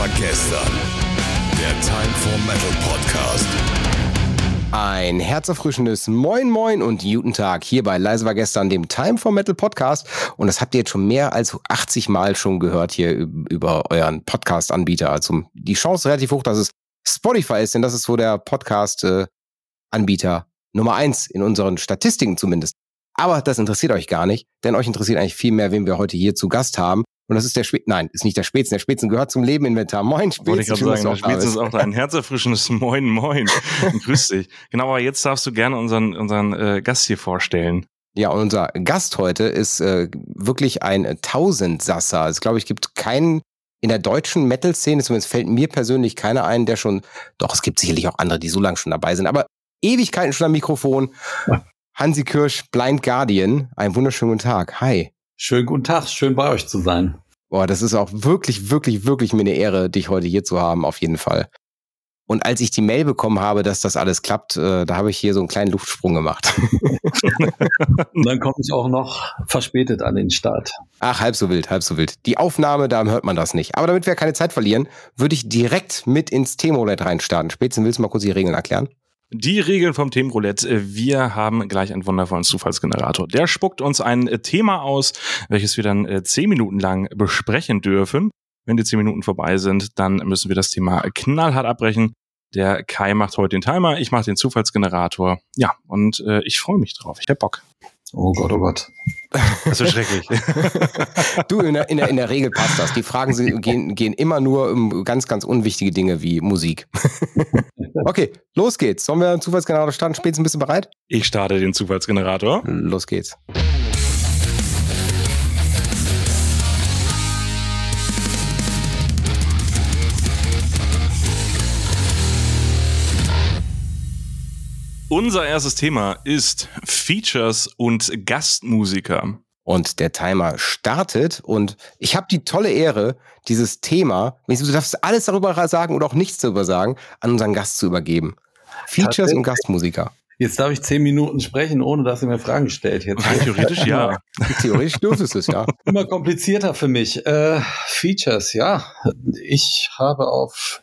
war gestern. Der Time for Metal Podcast. Ein herzerfrischendes Moin Moin und guten Tag hier bei Leise war gestern, dem Time for Metal Podcast. Und das habt ihr jetzt schon mehr als 80 Mal schon gehört hier über euren Podcast-Anbieter. Also die Chance relativ hoch, dass es Spotify ist, denn das ist so der Podcast-Anbieter Nummer eins in unseren Statistiken zumindest. Aber das interessiert euch gar nicht, denn euch interessiert eigentlich viel mehr, wen wir heute hier zu Gast haben. Und das ist der Spätzen. Nein, ist nicht der Spätzen. Der Spätzen gehört zum Leben-Inventar. Moin, Spätzen. Wollte ich gerade sagen, der Spätzen ist auch ein herzerfrischendes Moin, Moin. Grüß dich. Genau, aber jetzt darfst du gerne unseren, unseren äh, Gast hier vorstellen. Ja, und unser Gast heute ist äh, wirklich ein Tausendsasser. Es glaube ich gibt keinen in der deutschen Metal-Szene, zumindest fällt mir persönlich keiner ein, der schon, doch, es gibt sicherlich auch andere, die so lange schon dabei sind, aber Ewigkeiten schon am Mikrofon. Hansi Kirsch, Blind Guardian, einen wunderschönen guten Tag. Hi. Schönen guten Tag, schön bei euch zu sein. Boah, das ist auch wirklich, wirklich, wirklich mir eine Ehre, dich heute hier zu haben, auf jeden Fall. Und als ich die Mail bekommen habe, dass das alles klappt, äh, da habe ich hier so einen kleinen Luftsprung gemacht. Und dann komme ich auch noch verspätet an den Start. Ach, halb so wild, halb so wild. Die Aufnahme, da hört man das nicht. Aber damit wir keine Zeit verlieren, würde ich direkt mit ins Themenroulette reinstarten. Spätestens willst du mal kurz die Regeln erklären? Die Regeln vom Themenroulette. Wir haben gleich einen wundervollen Zufallsgenerator. Der spuckt uns ein Thema aus, welches wir dann äh, zehn Minuten lang besprechen dürfen. Wenn die zehn Minuten vorbei sind, dann müssen wir das Thema knallhart abbrechen. Der Kai macht heute den Timer, ich mache den Zufallsgenerator. Ja, und äh, ich freue mich drauf. Ich hab Bock. Oh Gott, oh Gott. Das ist schrecklich. du, in der, in, der, in der Regel passt das. Die Fragen sind, gehen, gehen immer nur um ganz, ganz unwichtige Dinge wie Musik. okay, los geht's. Sollen wir einen Zufallsgenerator starten? Spätestens ein bisschen bereit? Ich starte den Zufallsgenerator. Los geht's. Unser erstes Thema ist Features und Gastmusiker. Und der Timer startet und ich habe die tolle Ehre, dieses Thema, du darfst alles darüber sagen oder auch nichts darüber sagen, an unseren Gast zu übergeben. Features und Gastmusiker. Jetzt darf ich zehn Minuten sprechen, ohne dass ihr mir Fragen stellt. Jetzt. Theoretisch ja. Theoretisch dürftest es ja. Immer komplizierter für mich. Äh, Features, ja. Ich habe auf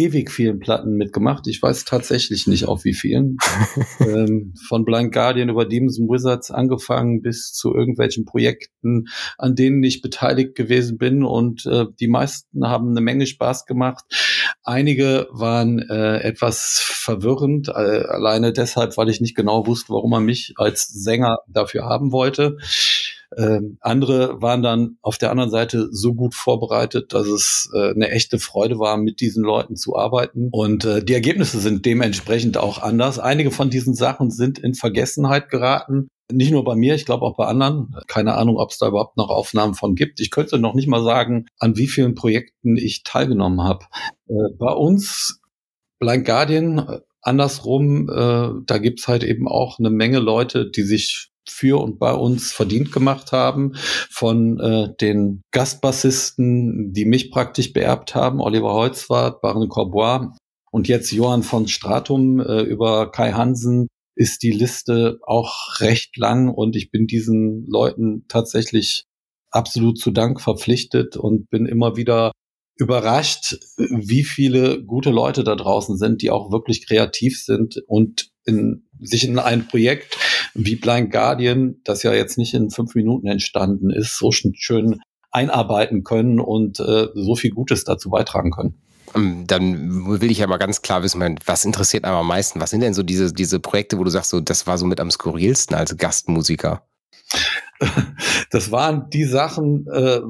ewig vielen Platten mitgemacht. Ich weiß tatsächlich nicht auf wie vielen. ähm, von Blind Guardian über Demons and Wizards angefangen bis zu irgendwelchen Projekten, an denen ich beteiligt gewesen bin. Und äh, die meisten haben eine Menge Spaß gemacht. Einige waren äh, etwas verwirrend, äh, alleine deshalb, weil ich nicht genau wusste, warum man mich als Sänger dafür haben wollte. Ähm, andere waren dann auf der anderen Seite so gut vorbereitet, dass es äh, eine echte Freude war, mit diesen Leuten zu arbeiten. Und äh, die Ergebnisse sind dementsprechend auch anders. Einige von diesen Sachen sind in Vergessenheit geraten. Nicht nur bei mir, ich glaube auch bei anderen. Keine Ahnung, ob es da überhaupt noch Aufnahmen von gibt. Ich könnte noch nicht mal sagen, an wie vielen Projekten ich teilgenommen habe. Äh, bei uns, Blind Guardian, äh, andersrum, äh, da gibt's halt eben auch eine Menge Leute, die sich für und bei uns verdient gemacht haben, von äh, den Gastbassisten, die mich praktisch beerbt haben, Oliver Holzwart, Baron Corbois und jetzt Johann von Stratum äh, über Kai Hansen ist die Liste auch recht lang und ich bin diesen Leuten tatsächlich absolut zu Dank verpflichtet und bin immer wieder überrascht, wie viele gute Leute da draußen sind, die auch wirklich kreativ sind und in, sich in ein Projekt wie Blind Guardian, das ja jetzt nicht in fünf Minuten entstanden ist, so schön einarbeiten können und äh, so viel Gutes dazu beitragen können. Ähm, dann will ich ja mal ganz klar wissen, was interessiert einem am meisten? Was sind denn so diese, diese Projekte, wo du sagst, so, das war so mit am skurrilsten als Gastmusiker? Das waren die Sachen, äh,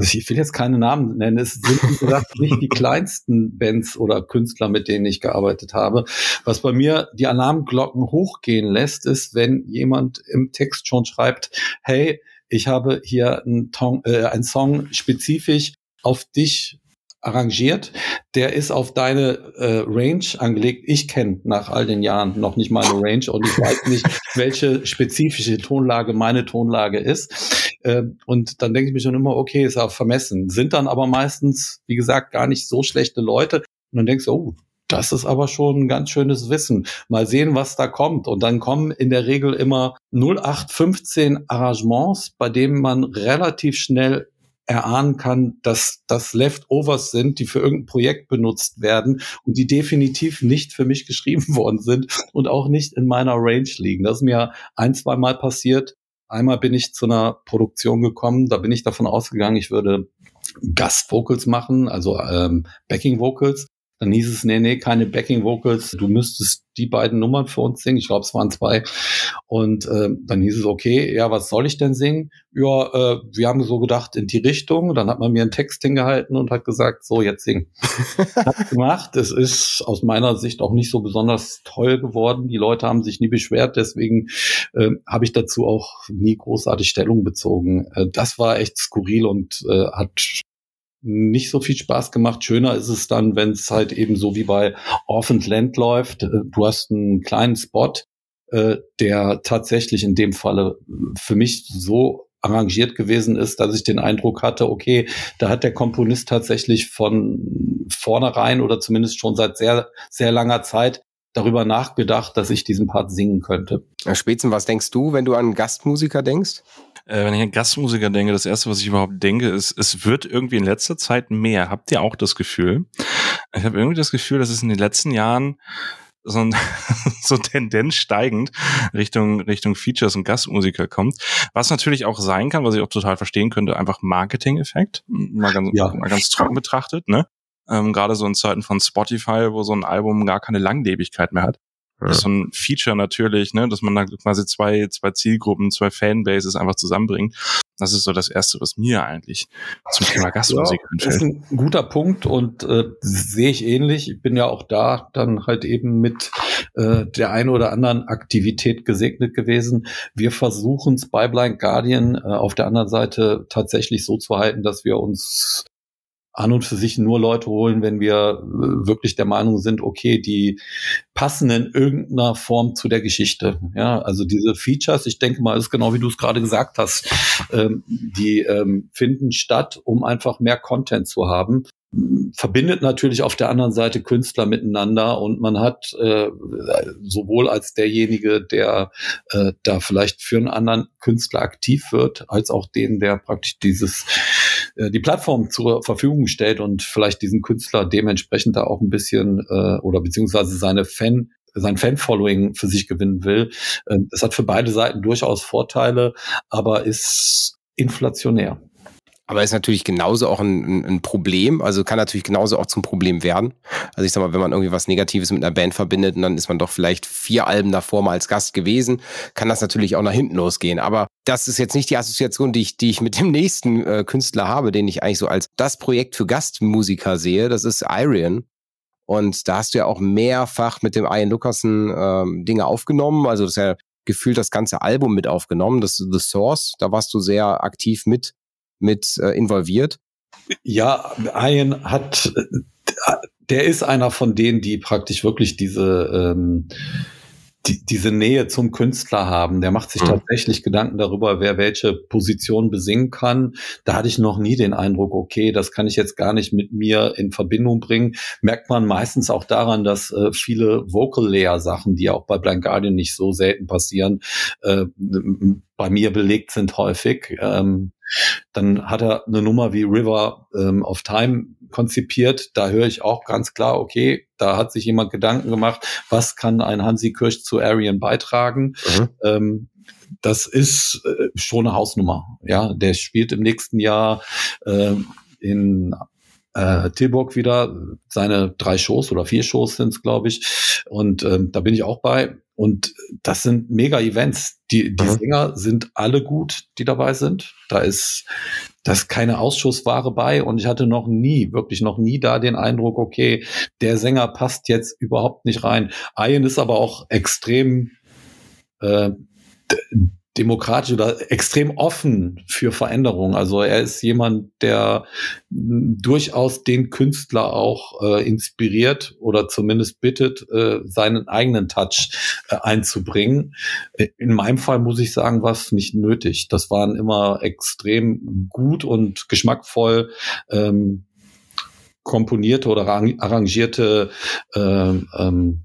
ich will jetzt keine Namen nennen, es sind wie gesagt nicht die kleinsten Bands oder Künstler, mit denen ich gearbeitet habe. Was bei mir die Alarmglocken hochgehen lässt, ist, wenn jemand im Text schon schreibt, hey, ich habe hier einen, Ton, äh, einen Song spezifisch auf dich arrangiert. Der ist auf deine äh, Range angelegt. Ich kenne nach all den Jahren noch nicht meine Range und ich weiß nicht, welche spezifische Tonlage meine Tonlage ist. Äh, und dann denke ich mir schon immer, okay, ist auch vermessen. Sind dann aber meistens, wie gesagt, gar nicht so schlechte Leute. Und dann denkst du, oh, das ist aber schon ein ganz schönes Wissen. Mal sehen, was da kommt. Und dann kommen in der Regel immer 0815 Arrangements, bei denen man relativ schnell erahnen kann, dass das Leftovers sind, die für irgendein Projekt benutzt werden und die definitiv nicht für mich geschrieben worden sind und auch nicht in meiner Range liegen. Das ist mir ein, zwei Mal passiert. Einmal bin ich zu einer Produktion gekommen, da bin ich davon ausgegangen, ich würde Gastvocals machen, also ähm, Backing Vocals. Dann hieß es, nee, nee, keine Backing Vocals. Du müsstest die beiden Nummern für uns singen. Ich glaube, es waren zwei. Und äh, dann hieß es, okay, ja, was soll ich denn singen? Ja, äh, wir haben so gedacht in die Richtung. Dann hat man mir einen Text hingehalten und hat gesagt, so, jetzt sing. hat gemacht. Es ist aus meiner Sicht auch nicht so besonders toll geworden. Die Leute haben sich nie beschwert. Deswegen äh, habe ich dazu auch nie großartig Stellung bezogen. Äh, das war echt skurril und äh, hat nicht so viel Spaß gemacht. Schöner ist es dann, wenn es halt eben so wie bei Orphaned Land läuft. Äh, du hast einen kleinen Spot, äh, der tatsächlich in dem Falle für mich so arrangiert gewesen ist, dass ich den Eindruck hatte, okay, da hat der Komponist tatsächlich von vornherein oder zumindest schon seit sehr, sehr langer Zeit darüber nachgedacht, dass ich diesen Part singen könnte. Herr Spätzen, was denkst du, wenn du an Gastmusiker denkst? Äh, wenn ich an Gastmusiker denke, das erste, was ich überhaupt denke, ist, es wird irgendwie in letzter Zeit mehr. Habt ihr auch das Gefühl? Ich habe irgendwie das Gefühl, dass es in den letzten Jahren so, ein, so Tendenz steigend Richtung, Richtung Features und Gastmusiker kommt. Was natürlich auch sein kann, was ich auch total verstehen könnte, einfach Marketing-Effekt. Mal ganz, ja. mal ganz trocken betrachtet, ne? Ähm, Gerade so in Zeiten von Spotify, wo so ein Album gar keine Langlebigkeit mehr hat. Ja. Das ist so ein Feature natürlich, ne, dass man da quasi zwei, zwei Zielgruppen, zwei Fanbases einfach zusammenbringt. Das ist so das Erste, was mir eigentlich zum Thema Gastmusik ja, einfällt. Das ist ein guter Punkt und äh, sehe ich ähnlich. Ich bin ja auch da dann halt eben mit äh, der einen oder anderen Aktivität gesegnet gewesen. Wir versuchen es bei Blind Guardian äh, auf der anderen Seite tatsächlich so zu halten, dass wir uns an und für sich nur Leute holen, wenn wir äh, wirklich der Meinung sind, okay, die passen in irgendeiner Form zu der Geschichte. Ja, also diese Features, ich denke mal, ist genau wie du es gerade gesagt hast, ähm, die ähm, finden statt, um einfach mehr Content zu haben verbindet natürlich auf der anderen Seite Künstler miteinander und man hat äh, sowohl als derjenige, der äh, da vielleicht für einen anderen Künstler aktiv wird, als auch den, der praktisch dieses äh, die Plattform zur Verfügung stellt und vielleicht diesen Künstler dementsprechend da auch ein bisschen äh, oder beziehungsweise seine Fan sein Fan-Following für sich gewinnen will. Äh, das hat für beide Seiten durchaus Vorteile, aber ist inflationär. Aber ist natürlich genauso auch ein, ein, Problem, also kann natürlich genauso auch zum Problem werden. Also ich sag mal, wenn man irgendwie was Negatives mit einer Band verbindet und dann ist man doch vielleicht vier Alben davor mal als Gast gewesen, kann das natürlich auch nach hinten losgehen. Aber das ist jetzt nicht die Assoziation, die ich, die ich mit dem nächsten äh, Künstler habe, den ich eigentlich so als das Projekt für Gastmusiker sehe. Das ist Irian. Und da hast du ja auch mehrfach mit dem Ian Lucassen ähm, Dinge aufgenommen. Also das ist ja gefühlt das ganze Album mit aufgenommen. Das ist The Source. Da warst du sehr aktiv mit mit äh, involviert? Ja, Ian hat, der ist einer von denen, die praktisch wirklich diese ähm, die, diese Nähe zum Künstler haben. Der macht sich mhm. tatsächlich Gedanken darüber, wer welche Position besingen kann. Da hatte ich noch nie den Eindruck, okay, das kann ich jetzt gar nicht mit mir in Verbindung bringen. Merkt man meistens auch daran, dass äh, viele Vocal Layer Sachen, die auch bei Blind Guardian nicht so selten passieren, äh, bei mir belegt sind häufig. Ähm, dann hat er eine Nummer wie River ähm, of Time konzipiert. Da höre ich auch ganz klar, okay, da hat sich jemand Gedanken gemacht, was kann ein Hansi Kirsch zu Arian beitragen. Mhm. Ähm, das ist äh, schon eine Hausnummer. Ja, der spielt im nächsten Jahr äh, in äh, Tilburg wieder seine drei Shows oder vier Shows sind es, glaube ich. Und ähm, da bin ich auch bei. Und das sind mega Events. Die, die mhm. Sänger sind alle gut, die dabei sind. Da ist, da ist keine Ausschussware bei. Und ich hatte noch nie, wirklich noch nie da den Eindruck, okay, der Sänger passt jetzt überhaupt nicht rein. Ian ist aber auch extrem äh, demokratisch oder extrem offen für Veränderungen. Also er ist jemand, der durchaus den Künstler auch äh, inspiriert oder zumindest bittet, äh, seinen eigenen Touch äh, einzubringen. In meinem Fall muss ich sagen, war es nicht nötig. Das waren immer extrem gut und geschmackvoll ähm, komponierte oder arrangierte ähm, ähm,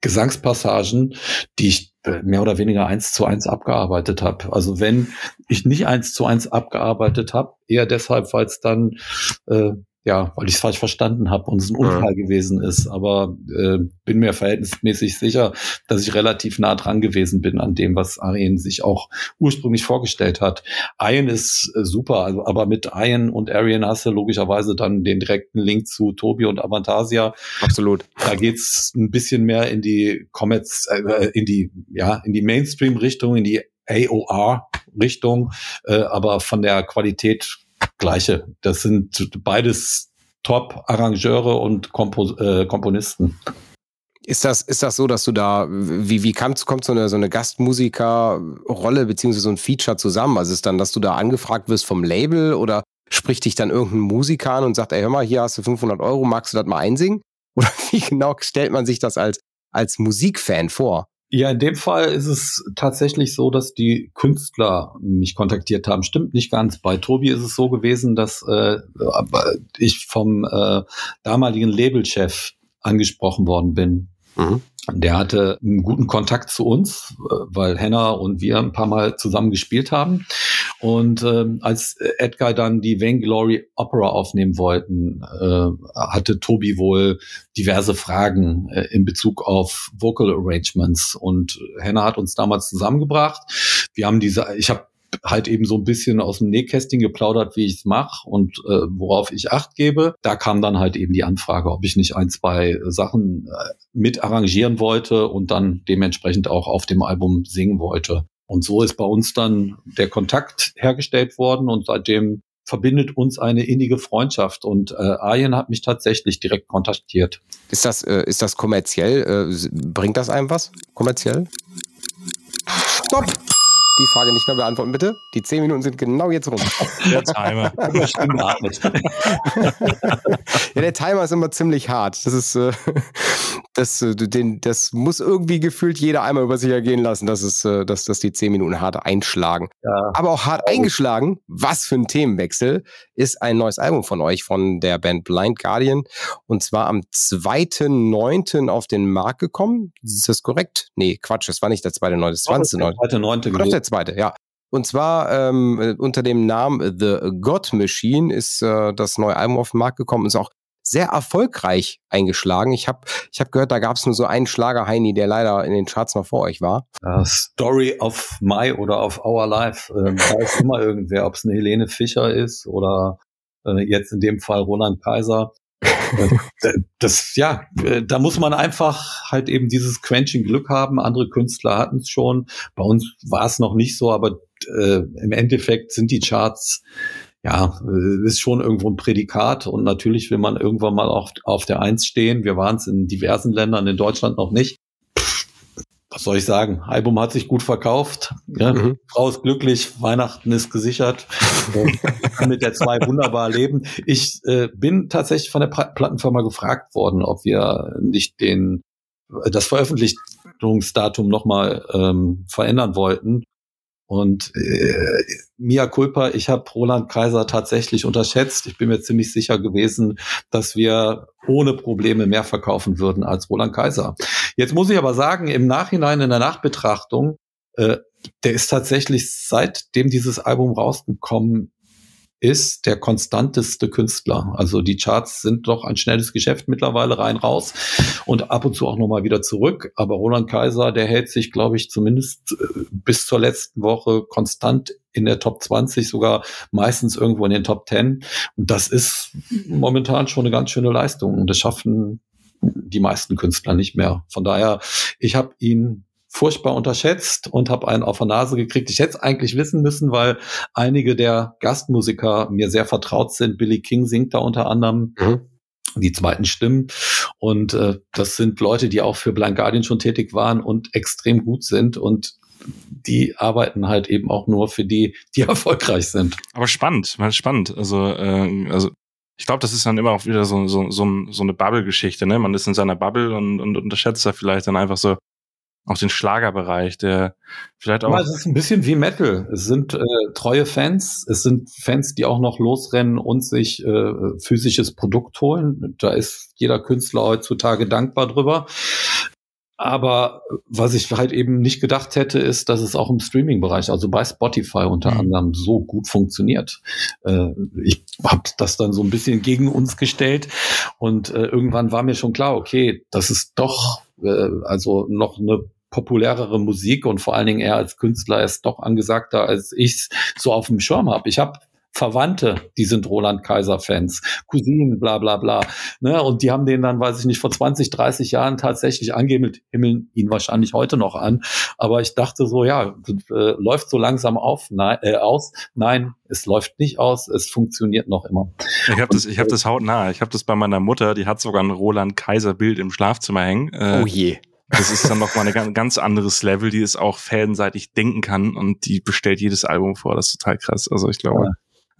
Gesangspassagen, die ich mehr oder weniger eins zu eins abgearbeitet habe. Also wenn ich nicht eins zu eins abgearbeitet habe, eher deshalb, weil es dann äh, ja, weil ich es falsch verstanden habe und es ein Unfall ja. gewesen ist. Aber äh, bin mir verhältnismäßig sicher, dass ich relativ nah dran gewesen bin an dem, was Arjen sich auch ursprünglich vorgestellt hat. Arjen ist äh, super, also, aber mit Arjen und Arjen hast du logischerweise dann den direkten Link zu Tobi und Avantasia. Absolut. Da geht's ein bisschen mehr in die Comets, äh, in die, ja, in die Mainstream-Richtung, in die AOR-Richtung, äh, aber von der Qualität gleiche. Das sind beides Top-Arrangeure und Kompo äh, Komponisten. Ist das, ist das so, dass du da, wie, wie kommt, kommt so eine, so eine Gastmusiker-Rolle beziehungsweise so ein Feature zusammen? Also ist dann, dass du da angefragt wirst vom Label oder spricht dich dann irgendein Musiker an und sagt, ey, hör mal, hier hast du 500 Euro, magst du das mal einsingen? Oder wie genau stellt man sich das als, als Musikfan vor? Ja, in dem Fall ist es tatsächlich so, dass die Künstler mich kontaktiert haben. Stimmt nicht ganz. Bei Tobi ist es so gewesen, dass äh, ich vom äh, damaligen Labelchef angesprochen worden bin. Mhm. Der hatte einen guten Kontakt zu uns, äh, weil Henna und wir ein paar Mal zusammen gespielt haben. Und ähm, als Edgar dann die Vainglory Opera aufnehmen wollten, äh, hatte Tobi wohl diverse Fragen äh, in Bezug auf Vocal Arrangements. Und Henna hat uns damals zusammengebracht. Wir haben diese, ich habe halt eben so ein bisschen aus dem Nähkästchen geplaudert, wie ich es mache und äh, worauf ich Acht gebe. Da kam dann halt eben die Anfrage, ob ich nicht ein, zwei Sachen äh, mit arrangieren wollte und dann dementsprechend auch auf dem Album singen wollte. Und so ist bei uns dann der Kontakt hergestellt worden und seitdem verbindet uns eine innige Freundschaft und äh, Arjen hat mich tatsächlich direkt kontaktiert. Ist das, äh, ist das kommerziell? Äh, bringt das einem was? Kommerziell? Stopp! die Frage nicht mehr beantworten, bitte. Die zehn Minuten sind genau jetzt rum. Der Timer. ja, der Timer ist immer ziemlich hart. Das ist, äh, das, äh, den, das muss irgendwie gefühlt jeder einmal über sich ergehen lassen, dass, es, äh, dass, dass die zehn Minuten hart einschlagen. Ja. Aber auch hart eingeschlagen, was für ein Themenwechsel, ist ein neues Album von euch, von der Band Blind Guardian. Und zwar am 2.9. auf den Markt gekommen. Ist das korrekt? Nee, Quatsch, das war nicht der 2.9., das 20.9. Der 2.9. der zweite, ja. Und zwar ähm, unter dem Namen The God Machine ist äh, das neue Album auf den Markt gekommen. Ist auch sehr erfolgreich eingeschlagen. Ich habe ich hab gehört, da gab es nur so einen Schlager Heini, der leider in den Charts noch vor euch war. Uh, Story of My oder of Our Life. Ähm, da ist immer irgendwer, ob es eine Helene Fischer ist oder äh, jetzt in dem Fall Roland Kaiser. Äh, das, ja, äh, da muss man einfach halt eben dieses Quenching Glück haben. Andere Künstler hatten es schon. Bei uns war es noch nicht so, aber äh, im Endeffekt sind die Charts ja, äh, ist schon irgendwo ein Prädikat und natürlich will man irgendwann mal auf, auf der Eins stehen. Wir waren es in diversen Ländern, in Deutschland noch nicht. was soll ich sagen? Album hat sich gut verkauft. Ja, mhm. Frau ist glücklich, Weihnachten ist gesichert. kann mit der zwei wunderbar leben. Ich äh, bin tatsächlich von der Plattenfirma gefragt worden, ob wir nicht den das Veröffentlichungsdatum nochmal ähm, verändern wollten. Und äh, Mia Culpa, ich habe Roland Kaiser tatsächlich unterschätzt. Ich bin mir ziemlich sicher gewesen, dass wir ohne Probleme mehr verkaufen würden als Roland Kaiser. Jetzt muss ich aber sagen, im Nachhinein in der Nachbetrachtung, äh, der ist tatsächlich seitdem dieses Album rausgekommen ist der konstanteste Künstler. Also die Charts sind doch ein schnelles Geschäft mittlerweile rein raus und ab und zu auch nochmal wieder zurück. Aber Roland Kaiser, der hält sich, glaube ich, zumindest äh, bis zur letzten Woche konstant in der Top 20, sogar meistens irgendwo in den Top 10. Und das ist momentan schon eine ganz schöne Leistung. Und das schaffen die meisten Künstler nicht mehr. Von daher, ich habe ihn furchtbar unterschätzt und habe einen auf der Nase gekriegt. Ich hätte es eigentlich wissen müssen, weil einige der Gastmusiker mir sehr vertraut sind. Billy King singt da unter anderem. Mhm. Die zweiten Stimmen. Und äh, das sind Leute, die auch für Blind Guardian schon tätig waren und extrem gut sind. Und die arbeiten halt eben auch nur für die, die erfolgreich sind. Aber spannend, spannend. Also, äh, also ich glaube, das ist dann immer auch wieder so, so, so, so eine Bubble-Geschichte. Ne? Man ist in seiner Bubble und, und unterschätzt da vielleicht dann einfach so auch den Schlagerbereich, der vielleicht auch. Ja, es ist ein bisschen wie Metal. Es sind äh, treue Fans, es sind Fans, die auch noch losrennen und sich äh, physisches Produkt holen. Da ist jeder Künstler heutzutage dankbar drüber. Aber was ich halt eben nicht gedacht hätte, ist, dass es auch im Streaming-Bereich, also bei Spotify unter mhm. anderem, so gut funktioniert. Äh, ich habe das dann so ein bisschen gegen uns gestellt und äh, irgendwann war mir schon klar, okay, das ist doch äh, also noch eine populärere Musik und vor allen Dingen er als Künstler ist doch angesagter, als ich so auf dem Schirm habe. Ich habe Verwandte, die sind Roland Kaiser-Fans, Cousinen, bla bla bla. Ne? Und die haben den dann, weiß ich nicht, vor 20, 30 Jahren tatsächlich angehimmelt, himmeln ihn wahrscheinlich heute noch an. Aber ich dachte so, ja, äh, läuft so langsam auf, nein, äh, aus. Nein, es läuft nicht aus, es funktioniert noch immer. Ich habe das, ich habe das hautnah. Ich habe das bei meiner Mutter, die hat sogar ein Roland Kaiser-Bild im Schlafzimmer hängen. Äh, oh je. Das ist dann nochmal ein ganz anderes Level, die es auch fanseitig denken kann und die bestellt jedes Album vor. Das ist total krass. Also ich glaube, ja.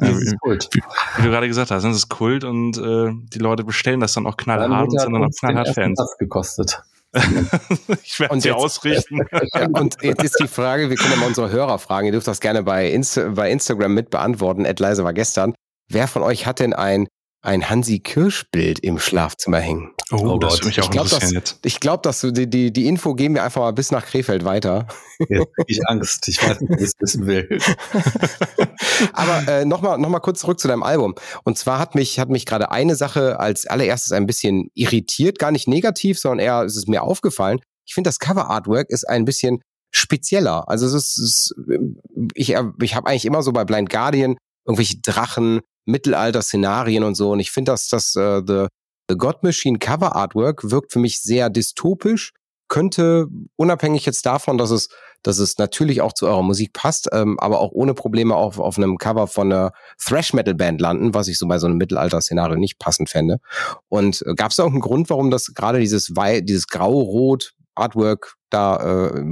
Das ist Kult. Wie, wie, du gerade gesagt hast, das ist Kult und äh, die Leute bestellen das dann auch knallhart und sind dann auch knallhart Fans. gekostet. ich werde sie ausrichten. Ja, und jetzt ist die Frage, wir können ja mal unsere Hörer fragen, ihr dürft das gerne bei, Insta bei Instagram mit beantworten, Ed Leise war gestern. Wer von euch hat denn ein ein Hansi Kirsch-Bild im Schlafzimmer hängen. Oh, oh das auch ich glaub, interessieren das, jetzt. Ich glaube, dass die, die, die Info geben wir einfach mal bis nach Krefeld weiter. Jetzt ich Angst. Ich weiß nicht, ob ich es wissen will. Aber äh, nochmal noch mal kurz zurück zu deinem Album. Und zwar hat mich, hat mich gerade eine Sache als allererstes ein bisschen irritiert, gar nicht negativ, sondern eher ist es mir aufgefallen. Ich finde, das Cover-Artwork ist ein bisschen spezieller. Also es ist, es ist ich, ich habe eigentlich immer so bei Blind Guardian irgendwelche Drachen, Mittelalter-Szenarien und so. Und ich finde, dass das äh, The, The God Machine Cover Artwork wirkt für mich sehr dystopisch. Könnte unabhängig jetzt davon, dass es, dass es natürlich auch zu eurer Musik passt, ähm, aber auch ohne Probleme auf, auf einem Cover von einer Thrash Metal Band landen, was ich so bei so einem Mittelalter-Szenario nicht passend fände. Und äh, gab es da auch einen Grund, warum das gerade dieses Wei dieses grau-rot Artwork da äh,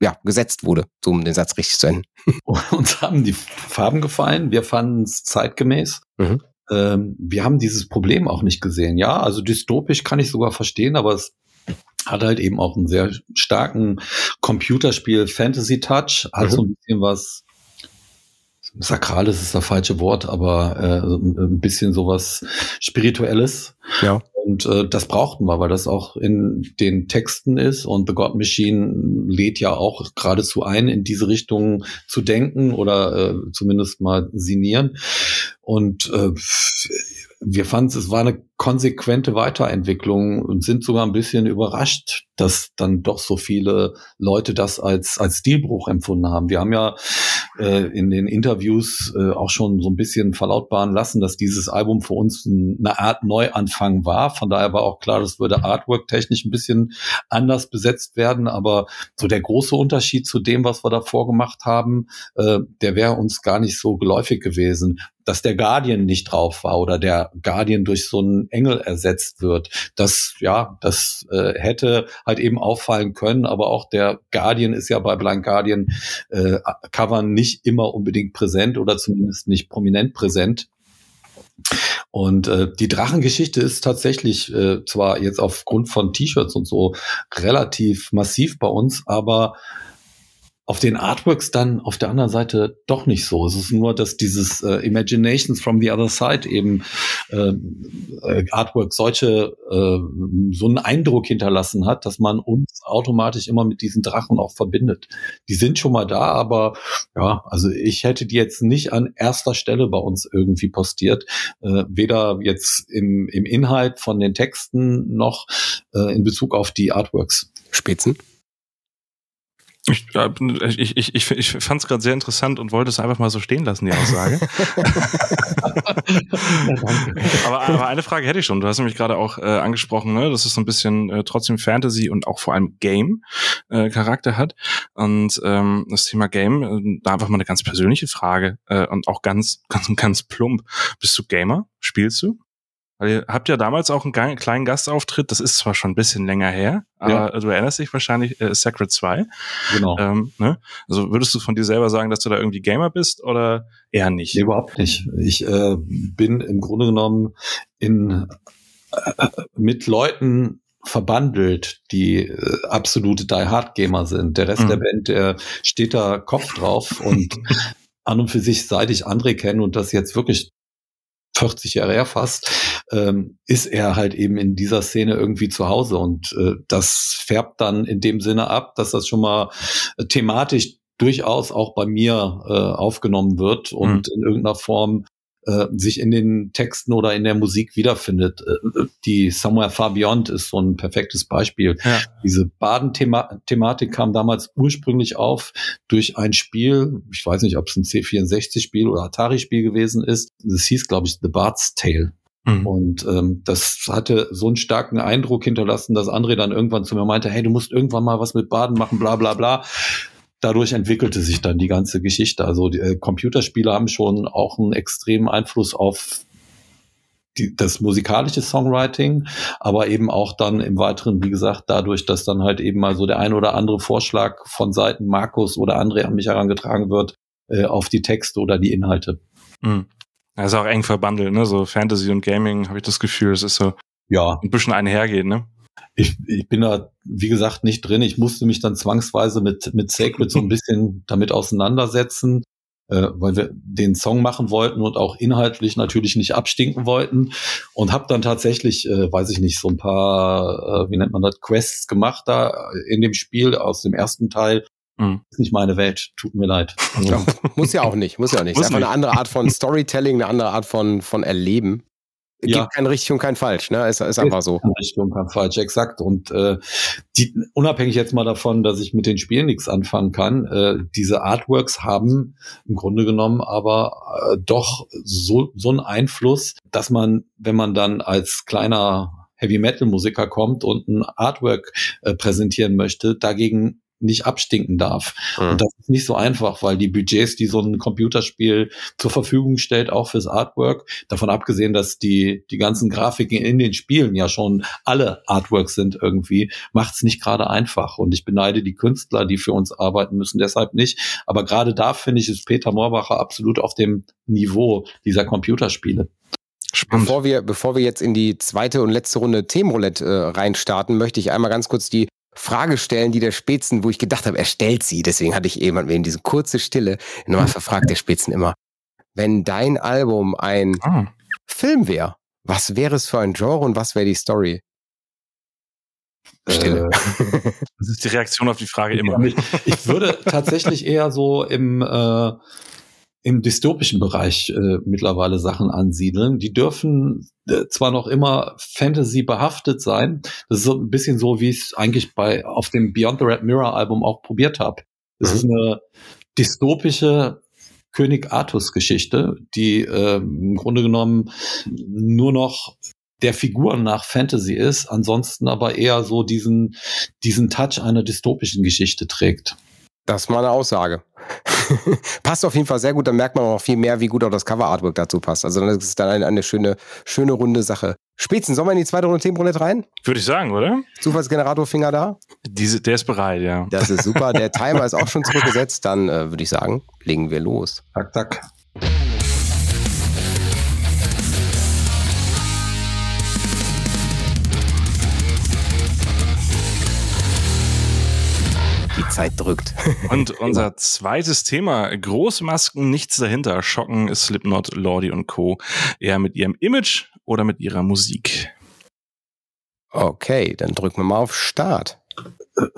ja, gesetzt wurde, so um den Satz richtig zu enden. Uns haben die Farben gefallen, wir fanden es zeitgemäß. Mhm. Ähm, wir haben dieses Problem auch nicht gesehen. Ja, also dystopisch kann ich sogar verstehen, aber es hat halt eben auch einen sehr starken Computerspiel Fantasy Touch, hat mhm. so ein bisschen was Sakrales ist das falsche Wort, aber äh, ein bisschen sowas Spirituelles. Ja. Und äh, das brauchten wir, weil das auch in den Texten ist. Und The God Machine lädt ja auch geradezu ein, in diese Richtung zu denken oder äh, zumindest mal sinieren. Und äh, wir fanden es war eine konsequente Weiterentwicklung und sind sogar ein bisschen überrascht, dass dann doch so viele Leute das als, als Stilbruch empfunden haben. Wir haben ja äh, in den Interviews äh, auch schon so ein bisschen verlautbaren lassen, dass dieses Album für uns eine Art Neuanfang war. Von daher war auch klar, das würde Artwork technisch ein bisschen anders besetzt werden. Aber so der große Unterschied zu dem, was wir davor gemacht haben, äh, der wäre uns gar nicht so geläufig gewesen dass der Guardian nicht drauf war oder der Guardian durch so einen Engel ersetzt wird. Das, ja, das äh, hätte halt eben auffallen können, aber auch der Guardian ist ja bei Blind Guardian äh, Covern nicht immer unbedingt präsent oder zumindest nicht prominent präsent. Und äh, die Drachengeschichte ist tatsächlich äh, zwar jetzt aufgrund von T-Shirts und so relativ massiv bei uns, aber auf den Artworks dann auf der anderen Seite doch nicht so. Es ist nur, dass dieses äh, Imaginations from the Other Side eben äh, äh, Artwork solche äh, so einen Eindruck hinterlassen hat, dass man uns automatisch immer mit diesen Drachen auch verbindet. Die sind schon mal da, aber ja, also ich hätte die jetzt nicht an erster Stelle bei uns irgendwie postiert, äh, weder jetzt im, im Inhalt von den Texten noch äh, in Bezug auf die Artworks. Spitzen? Ich, ich, ich, ich, ich fand es gerade sehr interessant und wollte es einfach mal so stehen lassen, die Aussage. aber, aber eine Frage hätte ich schon. Du hast nämlich gerade auch äh, angesprochen, ne, dass es so ein bisschen äh, trotzdem Fantasy und auch vor allem Game-Charakter äh, hat. Und ähm, das Thema Game, äh, da einfach mal eine ganz persönliche Frage äh, und auch ganz, ganz, ganz plump. Bist du Gamer? Spielst du? Weil ihr habt ja damals auch einen kleinen Gastauftritt, das ist zwar schon ein bisschen länger her, aber ja. du erinnerst dich wahrscheinlich, äh, Sacred 2. Genau. Ähm, ne? Also würdest du von dir selber sagen, dass du da irgendwie Gamer bist oder eher nicht? Nee, überhaupt nicht. Ich äh, bin im Grunde genommen in äh, mit Leuten verbandelt, die äh, absolute Die Hard Gamer sind. Der Rest mhm. der Band, der steht da Kopf drauf und an und für sich, seit ich André kenne und das jetzt wirklich 40 Jahre her fast, ähm, ist er halt eben in dieser Szene irgendwie zu Hause. Und äh, das färbt dann in dem Sinne ab, dass das schon mal äh, thematisch durchaus auch bei mir äh, aufgenommen wird und mhm. in irgendeiner Form äh, sich in den Texten oder in der Musik wiederfindet. Äh, die Somewhere Far Beyond ist so ein perfektes Beispiel. Ja. Diese Baden-Thematik kam damals ursprünglich auf durch ein Spiel, ich weiß nicht, ob es ein C64-Spiel oder Atari-Spiel gewesen ist. Das hieß, glaube ich, The Bard's Tale. Mhm. Und ähm, das hatte so einen starken Eindruck hinterlassen, dass André dann irgendwann zu mir meinte, hey, du musst irgendwann mal was mit Baden machen, bla bla bla dadurch entwickelte sich dann die ganze Geschichte. Also die, äh, Computerspiele haben schon auch einen extremen Einfluss auf die, das musikalische Songwriting, aber eben auch dann im Weiteren, wie gesagt, dadurch, dass dann halt eben mal so der ein oder andere Vorschlag von Seiten Markus oder André an mich herangetragen wird, äh, auf die Texte oder die Inhalte. Mhm. Das ist auch eng verbandelt, ne? So Fantasy und Gaming, habe ich das Gefühl, es ist so ja. ein bisschen einhergehen, ne? Ich, ich bin da, wie gesagt, nicht drin. Ich musste mich dann zwangsweise mit, mit Sacred so ein bisschen damit auseinandersetzen, äh, weil wir den Song machen wollten und auch inhaltlich natürlich nicht abstinken wollten. Und habe dann tatsächlich, äh, weiß ich nicht, so ein paar, äh, wie nennt man das, Quests gemacht da in dem Spiel aus dem ersten Teil. Mhm. Ist nicht meine Welt, tut mir leid. Ja, muss ja auch nicht, muss ja auch nicht. Muss ist einfach nicht. eine andere Art von Storytelling, eine andere Art von, von Erleben gibt ja. kein richtig und kein falsch, ne? Ist, ist einfach so. Kein richtig und kein falsch, exakt. Und äh, die, unabhängig jetzt mal davon, dass ich mit den Spielen nichts anfangen kann, äh, diese Artworks haben im Grunde genommen aber äh, doch so, so einen Einfluss, dass man, wenn man dann als kleiner Heavy Metal Musiker kommt und ein Artwork äh, präsentieren möchte, dagegen nicht abstinken darf. Mhm. Und das ist nicht so einfach, weil die Budgets, die so ein Computerspiel zur Verfügung stellt, auch fürs Artwork, davon abgesehen, dass die, die ganzen Grafiken in den Spielen ja schon alle Artworks sind irgendwie, macht es nicht gerade einfach. Und ich beneide die Künstler, die für uns arbeiten müssen, deshalb nicht. Aber gerade da finde ich, ist Peter Moorbacher absolut auf dem Niveau dieser Computerspiele. Spannend. Bevor wir, bevor wir jetzt in die zweite und letzte Runde Themenroulette äh, reinstarten, möchte ich einmal ganz kurz die Frage stellen, die der Spätzen, wo ich gedacht habe, er stellt sie. Deswegen hatte ich eben in diese kurze Stille. Nochmal verfragt der Spätzen immer, wenn dein Album ein ah. Film wäre, was wäre es für ein Genre und was wäre die Story? Stille. Äh, das ist die Reaktion auf die Frage immer. Ich, ich würde tatsächlich eher so im äh, im dystopischen Bereich äh, mittlerweile Sachen ansiedeln. Die dürfen äh, zwar noch immer Fantasy behaftet sein, das ist so ein bisschen so, wie ich es eigentlich bei auf dem Beyond the Red Mirror Album auch probiert habe. Es mhm. ist eine dystopische König Artus Geschichte, die äh, im Grunde genommen nur noch der Figuren nach Fantasy ist, ansonsten aber eher so diesen, diesen Touch einer dystopischen Geschichte trägt. Das ist mal eine Aussage. passt auf jeden Fall sehr gut, dann merkt man auch viel mehr, wie gut auch das Cover-Artwork dazu passt. Also das ist dann eine, eine schöne, schöne runde Sache. Spätzen, sollen wir in die zweite Runde Themenroulette rein? Würde ich sagen, oder? Zufallsgenerator-Finger da? Diese, der ist bereit, ja. Das ist super. Der Timer ist auch schon zurückgesetzt. Dann äh, würde ich sagen, legen wir los. Tak, tak. Zeit drückt. Und unser zweites Thema, große Masken, nichts dahinter, schocken Slipknot, Lordi und Co. Eher mit ihrem Image oder mit ihrer Musik? Okay, dann drücken wir mal auf Start.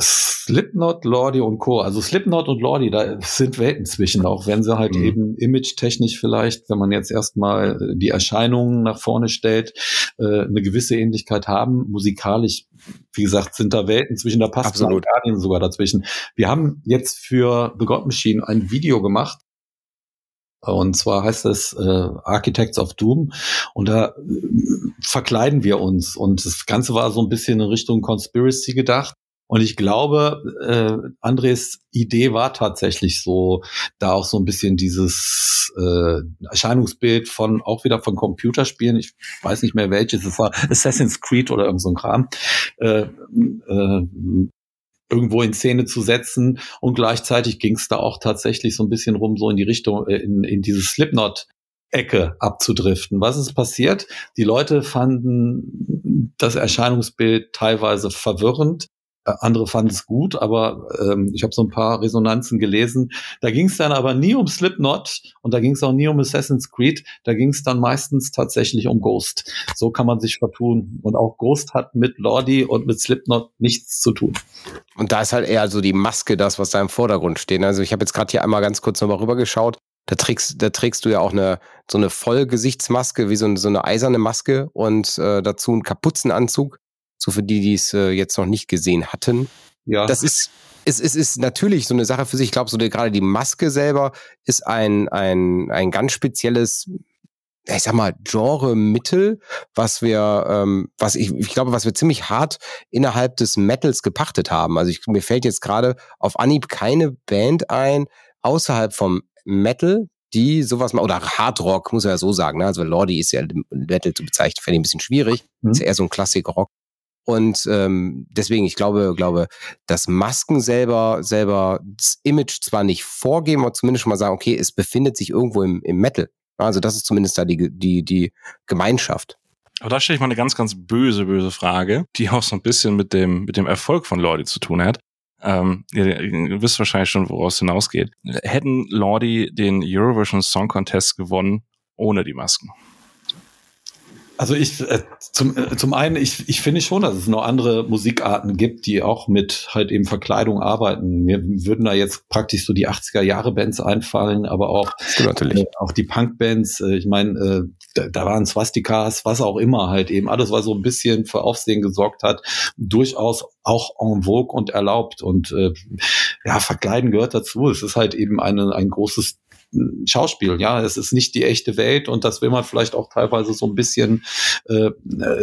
Slipknot, Lordi und Co. Also Slipknot und Lordi, da sind Welten zwischen, auch wenn sie halt mhm. eben image-technisch vielleicht, wenn man jetzt erstmal die Erscheinungen nach vorne stellt, äh, eine gewisse Ähnlichkeit haben. Musikalisch, wie gesagt, sind da Welten zwischen, da passt Absolut. Guardian sogar dazwischen. Wir haben jetzt für The God Machine ein Video gemacht, und zwar heißt es äh, Architects of Doom. Und da äh, verkleiden wir uns. Und das Ganze war so ein bisschen in Richtung Conspiracy gedacht. Und ich glaube, äh, Andres Idee war tatsächlich so, da auch so ein bisschen dieses äh, Erscheinungsbild von, auch wieder von Computerspielen, ich weiß nicht mehr welches, es war Assassin's Creed oder irgend so ein Kram, äh, äh, irgendwo in Szene zu setzen. Und gleichzeitig ging es da auch tatsächlich so ein bisschen rum, so in die Richtung, äh, in, in dieses Slipknot Ecke abzudriften. Was ist passiert? Die Leute fanden das Erscheinungsbild teilweise verwirrend andere fanden es gut, aber ähm, ich habe so ein paar Resonanzen gelesen. Da ging es dann aber nie um Slipknot und da ging es auch nie um Assassin's Creed. Da ging es dann meistens tatsächlich um Ghost. So kann man sich vertun. Und auch Ghost hat mit Lordi und mit Slipknot nichts zu tun. Und da ist halt eher so die Maske das, was da im Vordergrund steht. Also ich habe jetzt gerade hier einmal ganz kurz nochmal rübergeschaut. Da trägst, da trägst du ja auch eine so eine Vollgesichtsmaske, wie so eine, so eine eiserne Maske und äh, dazu einen Kapuzenanzug. So für die, die es äh, jetzt noch nicht gesehen hatten. Ja. Das ist, es, es ist natürlich so eine Sache für sich. Ich glaube, so die, gerade die Maske selber ist ein, ein, ein ganz spezielles, ich sag mal, Genre-Mittel, was wir, ähm, was ich, ich glaube, was wir ziemlich hart innerhalb des Metals gepachtet haben. Also ich, mir fällt jetzt gerade auf Anhieb keine Band ein, außerhalb vom Metal, die sowas mal, oder Hard Rock, muss man ja so sagen, ne? Also Lordi ist ja Metal zu bezeichnen, fände ich ein bisschen schwierig. Mhm. Ist ja eher so ein Klassik-Rock. Und ähm, deswegen, ich glaube, glaube, dass Masken selber, selber das Image zwar nicht vorgeben, aber zumindest schon mal sagen, okay, es befindet sich irgendwo im, im Metal. Also das ist zumindest da die, die, die Gemeinschaft. Aber da stelle ich mal eine ganz, ganz böse, böse Frage, die auch so ein bisschen mit dem, mit dem Erfolg von Lordi zu tun hat. Ähm, ihr, ihr wisst wahrscheinlich schon, woraus es hinausgeht. Hätten Lordi den Eurovision Song Contest gewonnen ohne die Masken? Also ich äh, zum, äh, zum einen, ich, ich finde schon, dass es noch andere Musikarten gibt, die auch mit halt eben Verkleidung arbeiten. Mir würden da jetzt praktisch so die 80er Jahre Bands einfallen, aber auch, äh, auch die Punk-Bands. Äh, ich meine, äh, da, da waren Swastikas, was auch immer halt eben. Alles, was so ein bisschen für Aufsehen gesorgt hat, durchaus auch en vogue und erlaubt. Und äh, ja, Verkleiden gehört dazu. Es ist halt eben eine, ein großes Schauspiel. Ja, es ist nicht die echte Welt und das will man vielleicht auch teilweise so ein bisschen äh,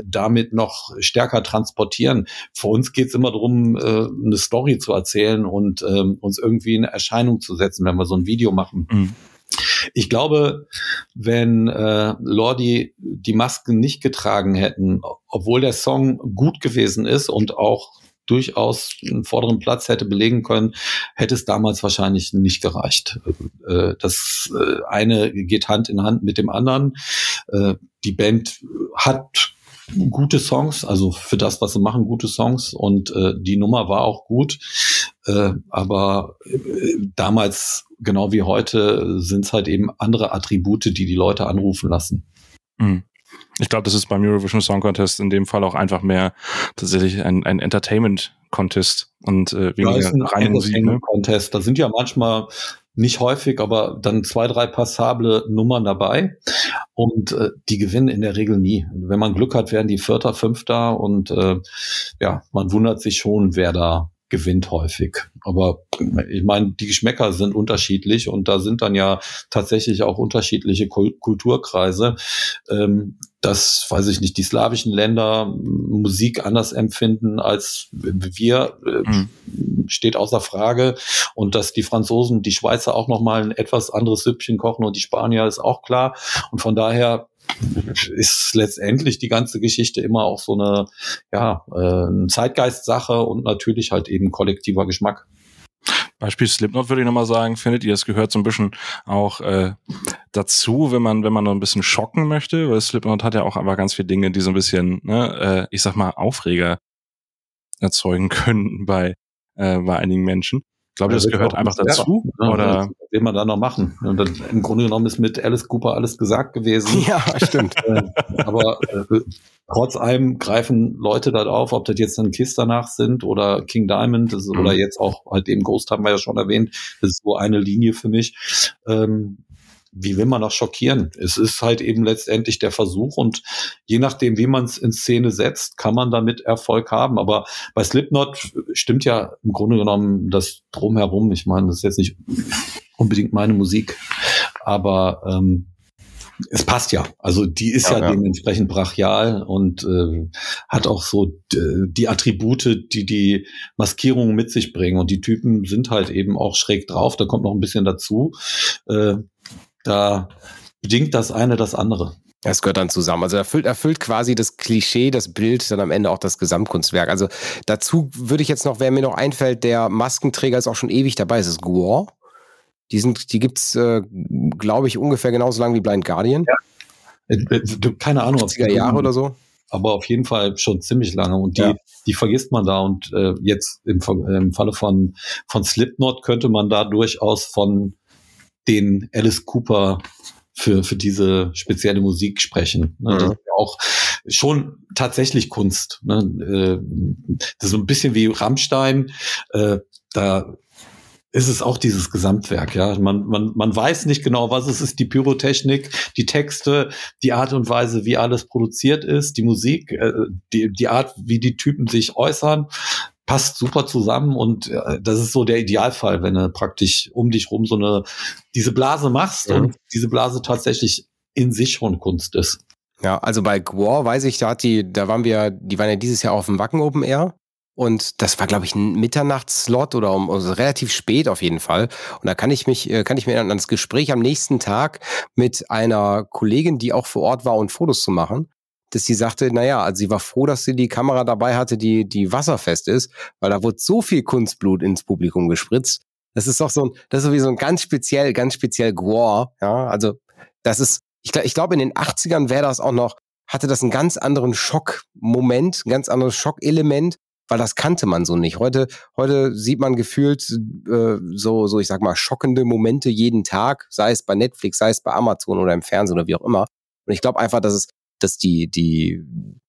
damit noch stärker transportieren. Für uns geht es immer darum, äh, eine Story zu erzählen und äh, uns irgendwie in Erscheinung zu setzen, wenn wir so ein Video machen. Mhm. Ich glaube, wenn äh, Lordi die Masken nicht getragen hätten, obwohl der Song gut gewesen ist und auch durchaus einen vorderen Platz hätte belegen können, hätte es damals wahrscheinlich nicht gereicht. Äh, das äh, eine geht Hand in Hand mit dem anderen. Äh, die Band hat gute Songs, also für das, was sie machen, gute Songs und die Nummer war auch gut. Aber damals, genau wie heute, sind es halt eben andere Attribute, die die Leute anrufen lassen. Mhm. Ich glaube, das ist beim Eurovision Song Contest in dem Fall auch einfach mehr tatsächlich ein, ein Entertainment Contest und äh, weniger ja, ein reine Musik. Ne? Contest. Da sind ja manchmal nicht häufig, aber dann zwei, drei passable Nummern dabei. Und äh, die gewinnen in der Regel nie. Wenn man Glück hat, werden die Vierter, Fünfter und äh, ja, man wundert sich schon, wer da gewinnt häufig. Aber ich meine, die Geschmäcker sind unterschiedlich und da sind dann ja tatsächlich auch unterschiedliche Kulturkreise. Ähm, dass, weiß ich nicht, die slawischen Länder Musik anders empfinden als wir, äh, mhm. steht außer Frage. Und dass die Franzosen, die Schweizer auch nochmal ein etwas anderes Süppchen kochen und die Spanier ist auch klar. Und von daher ist letztendlich die ganze Geschichte immer auch so eine, ja, äh, Zeitgeist-Sache und natürlich halt eben kollektiver Geschmack. Beispiel Slipknot würde ich nochmal sagen, findet ihr, es gehört so ein bisschen auch äh, dazu, wenn man, wenn man noch ein bisschen schocken möchte, weil Slipknot hat ja auch einfach ganz viele Dinge, die so ein bisschen, ne, äh, ich sag mal, Aufreger erzeugen können bei, äh, bei einigen Menschen. Ich glaube, das gehört einfach dazu. Ja, oder was will man da noch machen? Und dann, Im Grunde genommen ist mit Alice Cooper alles gesagt gewesen. Ja, stimmt. Äh, aber äh, trotz allem greifen Leute da auf, ob das jetzt dann Kiss danach sind oder King Diamond das, mhm. oder jetzt auch halt eben Ghost haben wir ja schon erwähnt. Das ist so eine Linie für mich. Ähm, wie will man noch schockieren? Es ist halt eben letztendlich der Versuch und je nachdem, wie man es in Szene setzt, kann man damit Erfolg haben. Aber bei Slipknot stimmt ja im Grunde genommen das drumherum. Ich meine, das ist jetzt nicht unbedingt meine Musik, aber ähm, es passt ja. Also die ist ja, ja, ja. dementsprechend brachial und äh, hat auch so die Attribute, die die Maskierungen mit sich bringen. Und die Typen sind halt eben auch schräg drauf. Da kommt noch ein bisschen dazu. Äh, da bedingt das eine das andere. Es gehört dann zusammen. Also erfüllt, erfüllt quasi das Klischee, das Bild, dann am Ende auch das Gesamtkunstwerk. Also dazu würde ich jetzt noch, wer mir noch einfällt, der Maskenträger ist auch schon ewig dabei, es ist Guor. Die, sind, die gibt's, äh, glaube ich, ungefähr genauso lang wie Blind Guardian. Ja. Äh, äh, keine Ahnung. 80er Jahre oder so. aber auf jeden Fall schon ziemlich lange und die, Ja. die vergisst man da und äh, jetzt im, im Falle von, von Slipknot könnte man da durchaus von den Alice Cooper für, für diese spezielle Musik sprechen. Ne? Das Mhm. ist ja auch schon tatsächlich Kunst. Ne? Äh, Das ist so ein bisschen wie Rammstein. Äh, Da ist es auch dieses Gesamtwerk, ja. Man, man, man weiß nicht genau, was es ist, die Pyrotechnik, die Texte, die Art und Weise, wie alles produziert ist, die Musik, äh, die, die Art, wie die Typen sich äußern, passt super zusammen und äh, das ist so der Idealfall, wenn du praktisch um dich rum so eine, diese Blase machst Mhm. und diese Blase tatsächlich in sich schon Kunst ist. Ja, also bei Gwar weiß ich, da hat die, da waren wir, die waren ja dieses Jahr auf dem Wacken Open Air. Und das war, glaube ich, ein Mitternachtsslot oder um, also relativ spät auf jeden Fall. Und da kann ich mich, äh, kann ich mir erinnern an das Gespräch am nächsten Tag mit einer Kollegin, die auch vor Ort war und Fotos zu machen, dass sie sagte, naja, also sie war froh, dass sie die Kamera dabei hatte, die, die wasserfest ist, weil da wurde so viel Kunstblut ins Publikum gespritzt. Das ist doch so ein, das ist wie so ein ganz speziell, ganz speziell Gwar, ja, also das ist, ich, glaub- ich glaube, in den 80ern wäre das auch noch, hatte das einen ganz anderen Schockmoment, ein ganz anderes Schockelement, weil das kannte man so nicht. Heute, heute sieht man gefühlt äh, so, so, ich sag mal, schockende Momente jeden Tag, sei es bei Netflix, sei es bei Amazon oder im Fernsehen oder wie auch immer. Und ich glaube einfach, dass es, dass die, die,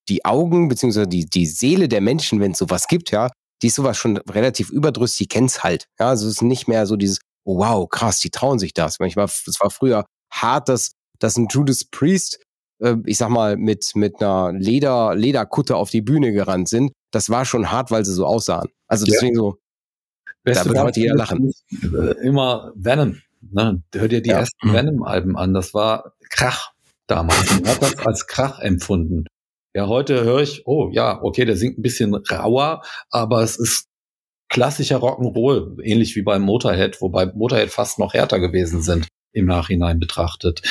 die Augen beziehungsweise die, die Seele der Menschen, wenn es sowas gibt, ja, die ist sowas schon relativ überdrüssig, die kennt's halt. Ja, also es ist nicht mehr so dieses, oh, wow, krass, die trauen sich das. Manchmal, es war früher hart, dass, dass ein Judas Priest, äh, ich sag mal, mit, mit einer Leder, Lederkutte auf die Bühne gerannt sind. Das war schon hart, weil sie so aussahen. Also Ja. deswegen so, Da wird jeder lachen. Äh, Immer Venom. Ne? Hör dir die Ja. ersten. Venom-Alben an. Das war Krach damals. Man hat das als Krach empfunden. Ja, heute höre ich, oh ja, okay, der singt ein bisschen rauer, aber es ist klassischer Rock'n'Roll, ähnlich wie beim Motorhead, wobei Motorhead fast noch härter gewesen sind im Nachhinein betrachtet.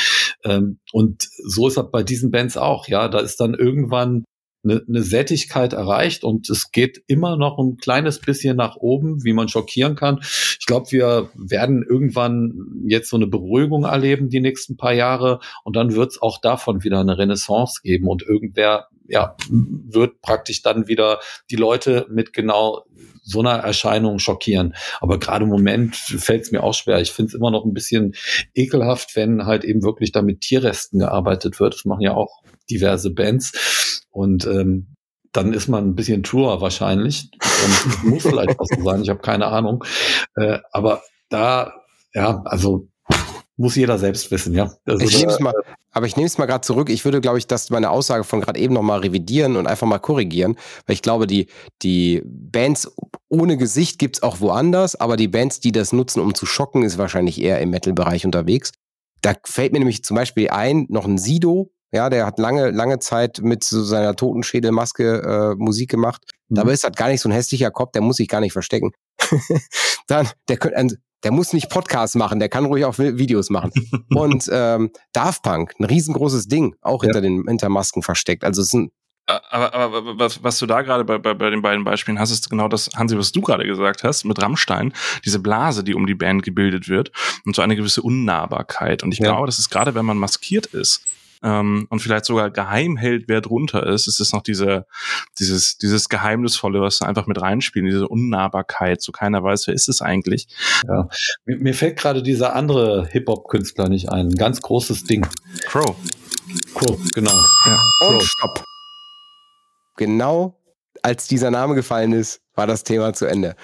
Ähm, und so ist das bei diesen Bands auch, ja. Da ist dann irgendwann eine, eine Sättigkeit erreicht und es geht immer noch ein kleines bisschen nach oben, wie man schockieren kann. Ich glaube, wir werden irgendwann jetzt so eine Beruhigung erleben die nächsten paar Jahre und dann wird es auch davon wieder eine Renaissance geben und irgendwer ja wird praktisch dann wieder die Leute mit genau so einer Erscheinung schockieren. Aber gerade im Moment fällt es mir auch schwer. Ich finde es immer noch ein bisschen ekelhaft, wenn halt eben wirklich da mit Tierresten gearbeitet wird. Das machen ja auch diverse Bands. Und ähm, dann ist man ein bisschen truer wahrscheinlich. Und muss vielleicht auch so sein, ich habe keine Ahnung. Äh, aber da, ja, also muss jeder selbst wissen, ja. Also, ich nehme es da- mal, aber ich nehme es mal gerade zurück. Ich würde, glaube ich, das meine Aussage von gerade eben nochmal revidieren und einfach mal korrigieren, weil ich glaube, die, die Bands ohne Gesicht gibt's auch woanders, aber die Bands, die das nutzen, um zu schocken, ist wahrscheinlich eher im Metal-Bereich unterwegs. Da fällt mir nämlich zum Beispiel ein, noch ein Sido, ja, der hat lange, lange Zeit mit so seiner Totenschädelmaske äh, Musik gemacht. Mhm. Dabei ist das gar nicht so ein hässlicher Kopf, der muss sich gar nicht verstecken. Dann, der ein- der muss nicht Podcasts machen, der kann ruhig auch Vi- Videos machen. Und ähm, Daft Punk, ein riesengroßes Ding, auch Ja. hinter den hinter Masken versteckt. Also es ist ein, Aber, aber was, was du da gerade bei, bei, bei den beiden Beispielen hast, ist genau das, Hansi, was du gerade gesagt hast, mit Rammstein, diese Blase, die um die Band gebildet wird und so eine gewisse Unnahbarkeit. Und ich Ja. glaube, das ist gerade, wenn man maskiert ist ähm, und vielleicht sogar geheim hält, wer drunter ist, ist es noch diese, dieses, dieses Geheimnisvolle, was einfach mit reinspielt, diese Unnahbarkeit, so keiner weiß, wer ist es eigentlich. Ja. Mir, mir fällt gerade dieser andere Hip-Hop-Künstler nicht ein. Ein ganz großes Ding. Crow. Cool, genau. Ja. und Crow. stopp. Genau als dieser Name gefallen ist, war das Thema zu Ende.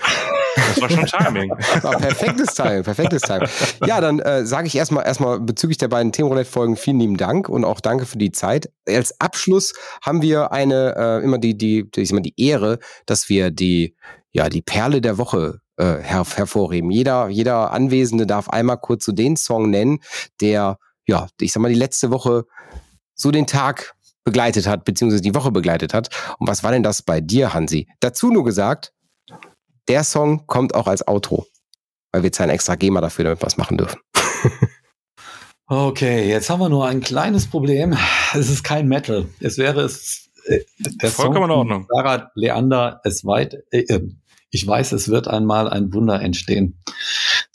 Das war schon Timing. War perfektes Timing, perfektes Timing. Ja, dann äh, sage ich erstmal erstmal bezüglich der beiden Themenroulette-Folgen vielen lieben Dank und auch danke für die Zeit. Als Abschluss haben wir eine äh, immer die die die, ich sag mal, die Ehre, dass wir die ja die Perle der Woche äh, her hervorheben. Jeder jeder Anwesende darf einmal kurz so den Song nennen, der ja ich sag mal die letzte Woche so den Tag begleitet hat beziehungsweise die Woche begleitet hat. Und was war denn das bei dir, Hansi? Dazu nur gesagt, der Song kommt auch als Outro. Weil wir zahlen extra GEMA dafür, damit wir was machen dürfen. Okay, jetzt haben wir nur ein kleines Problem. Es ist kein Metal. Es wäre es. Äh, der Vollkommen in von Ordnung. Sarah Leander, es weit. Äh, äh, ich weiß, es wird einmal ein Wunder entstehen.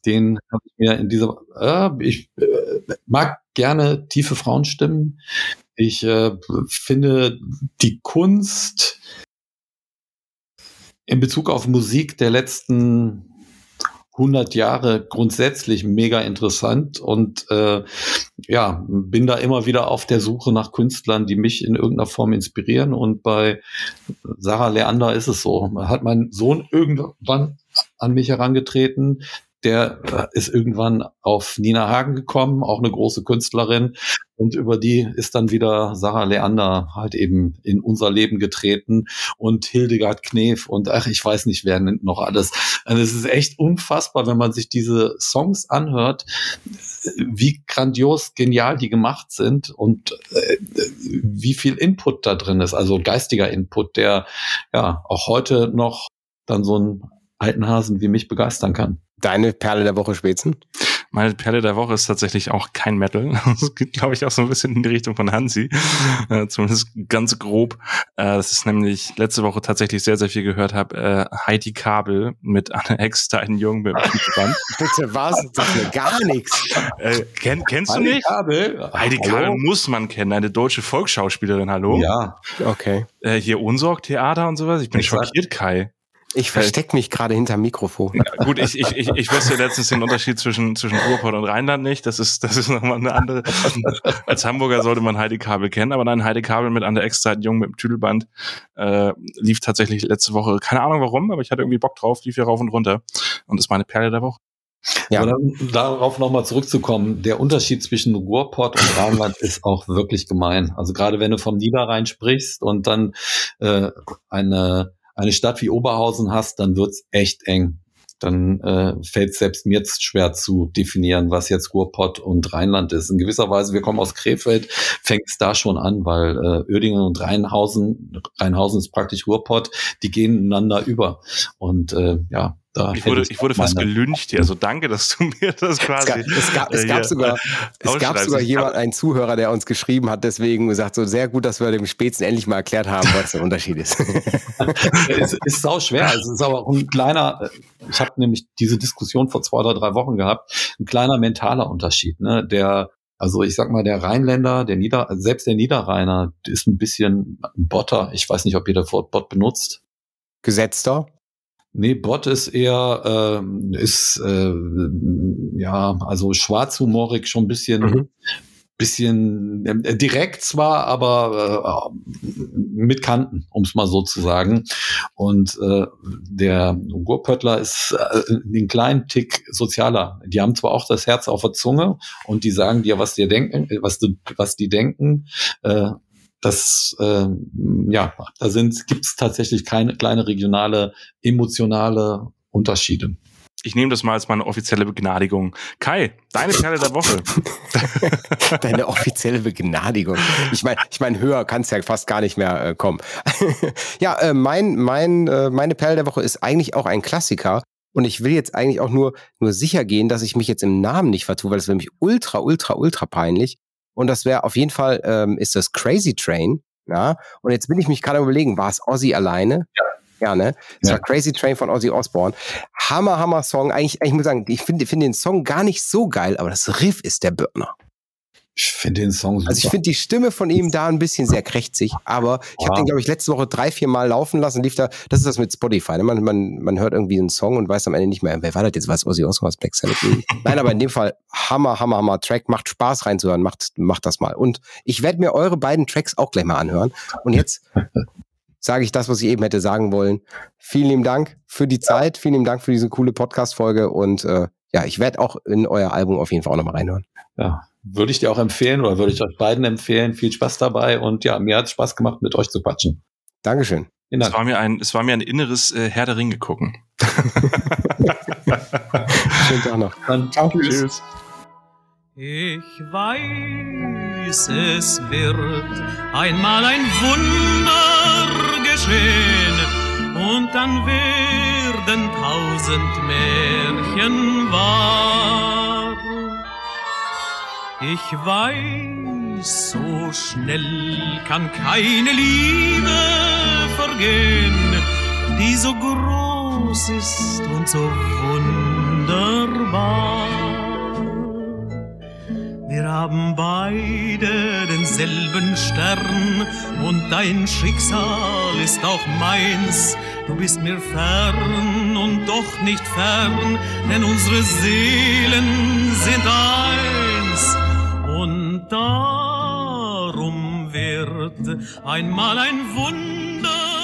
Den habe ich mir in dieser. Äh, ich äh, mag gerne tiefe Frauenstimmen. Ich äh, finde die Kunst in Bezug auf Musik der letzten 100 Jahre grundsätzlich mega interessant und äh, ja, bin da immer wieder auf der Suche nach Künstlern, die mich in irgendeiner Form inspirieren und bei Sarah Leander ist es so. Hat mein Sohn irgendwann an mich herangetreten, der äh, ist irgendwann auf Nina Hagen gekommen, auch eine große Künstlerin. Und über die ist dann wieder Sarah Leander halt eben in unser Leben getreten und Hildegard Knef und ach, ich weiß nicht, wer nennt noch alles. Also es ist echt unfassbar, wenn man sich diese Songs anhört, wie grandios genial die gemacht sind und äh, wie viel Input da drin ist, also geistiger Input, der ja auch heute noch dann so einen alten Hasen wie mich begeistern kann. Deine Perle der Woche, Spätzen? Meine Perle der Woche ist tatsächlich auch kein Metal. Das geht, glaube ich, auch so ein bisschen in die Richtung von Hansi. Äh, zumindest ganz grob. Äh, das ist nämlich letzte Woche tatsächlich sehr, sehr viel gehört habe. Äh, Heidi Kabel mit Anne Eckstein Jung mit Band. Bitte was? Sag mir gar nichts. Äh, kenn, kennst Heidi du nicht? Kabel? Heidi Hallo? Kabel muss man kennen, eine deutsche Volksschauspielerin, hallo? Ja, Okay. Äh, hier Unsorg-Theater und sowas. Ich bin Exakt. schockiert, Kai. Ich verstecke mich gerade hinterm Mikrofon. Ja, gut, ich, ich, ich, ich wusste letztens den Unterschied zwischen, zwischen Ruhrpott und Rheinland nicht. Das ist, das ist nochmal eine andere. Als Hamburger sollte man Heidi Kabel kennen, aber dann Heidi Kabel mit an der Extra Jung mit dem Tüdelband äh, lief tatsächlich letzte Woche. Keine Ahnung warum, aber ich hatte irgendwie Bock drauf, lief hier rauf und runter. Und ist meine Perle der Woche. Ja. Aber dann, darauf nochmal zurückzukommen, der Unterschied zwischen Ruhrpott und Rheinland ist auch wirklich gemein. Also gerade wenn du vom Niederrhein sprichst und dann äh, eine, eine Stadt wie Oberhausen hast, dann wird's echt eng. Dann äh, fällt selbst mir schwer zu definieren, was jetzt Ruhrpott und Rheinland ist. In gewisser Weise, wir kommen aus Krefeld, fängt es da schon an, weil äh, Uerdingen und Rheinhausen, Rheinhausen ist praktisch Ruhrpott, die gehen ineinander über. Und äh, ja, da Ich wurde, ich wurde fast gelüncht hier. Also danke, dass du mir das Es quasi. gab, es gab, es äh, gab hier sogar, es gab sogar jemand, einen Zuhörer, der uns geschrieben hat, deswegen gesagt, so sehr gut, dass wir dem Spätzen endlich mal erklärt haben, was der Unterschied ist. es ist sau schwer. Es ist aber auch ein kleiner, ich habe nämlich diese Diskussion vor zwei oder drei Wochen gehabt, ein kleiner mentaler Unterschied. Ne? Der, also ich sag mal, der Rheinländer, der Nieder, selbst der Niederrheiner ist ein bisschen ein Botter. Ich weiß nicht, ob ihr das Wort Bot benutzt. Gesetzter? Nee, Bot ist eher, ähm, ist, äh, ja, also schwarzhumorig schon ein bisschen, Mhm. bisschen äh, direkt zwar, aber äh, mit Kanten, um es mal so zu sagen. Und äh, der Gurpöttler ist äh, den kleinen Tick sozialer. Die haben zwar auch das Herz auf der Zunge und die sagen dir, was dir denken, äh, was du, was die denken. Das, äh, ja, da sind, gibt es tatsächlich keine kleine regionale, emotionale Unterschiede. Ich nehme das mal als meine offizielle Begnadigung. Kai, deine Perle der Woche. Deine offizielle Begnadigung. Ich meine, ich mein, höher kann es ja fast gar nicht mehr äh, kommen. ja, äh, mein, mein, äh, meine Perle der Woche ist eigentlich auch ein Klassiker. Und ich will jetzt eigentlich auch nur, nur sicher gehen, dass ich mich jetzt im Namen nicht vertue, weil das wäre mich ultra, ultra, ultra peinlich. Und das wäre auf jeden Fall, ähm, ist das Crazy Train. Ja. Und jetzt bin ich mich gerade überlegen, war es Ozzy alleine? Ja. Ja, ne? Es Ja. war Crazy Train von Ozzy Osbourne. Hammer, Hammer Song. Eigentlich, ich muss sagen, ich finde finde den Song gar nicht so geil, aber das Riff ist der Birner. Ich finde den Song super. Also ich finde die Stimme von ihm da ein bisschen sehr krächzig, aber ich habe Ja. den, glaube ich, letzte Woche drei, vier Mal laufen lassen, lief da, das ist das mit Spotify, ne? man, man, man hört irgendwie einen Song und weiß am Ende nicht mehr, wer war das jetzt, was Ozzy Osbourne, was Black Sabbath? Nein, aber in dem Fall Hammer, Hammer, Hammer Track, macht Spaß reinzuhören, macht, macht das mal. Und ich werde mir eure beiden Tracks auch gleich mal anhören und jetzt sage ich das, was ich eben hätte sagen wollen. Vielen lieben Dank für die Zeit, vielen lieben Dank für diese coole Podcast-Folge und äh, ja, ich werde auch in euer Album auf jeden Fall auch nochmal reinhören. ja, würde ich dir auch empfehlen oder würde ich euch beiden empfehlen. Viel Spaß dabei und ja, mir hat Spaß gemacht, mit euch zu quatschen. Dankeschön. Es war mir ein, es war mir ein inneres äh, Herr der Ringe gucken. Schönen Tag noch. Dann, Tschüss. Ich weiß, es wird einmal ein Wunder geschehen und dann werden tausend Märchen wahr. Ich weiß, so schnell kann keine Liebe vergehen, die so groß ist und so wunderbar. Wir haben beide denselben selben Stern und dein Schicksal ist auch meins. Du bist mir fern und doch nicht fern, denn unsere Seelen sind eins. Darum wird einmal ein Wunder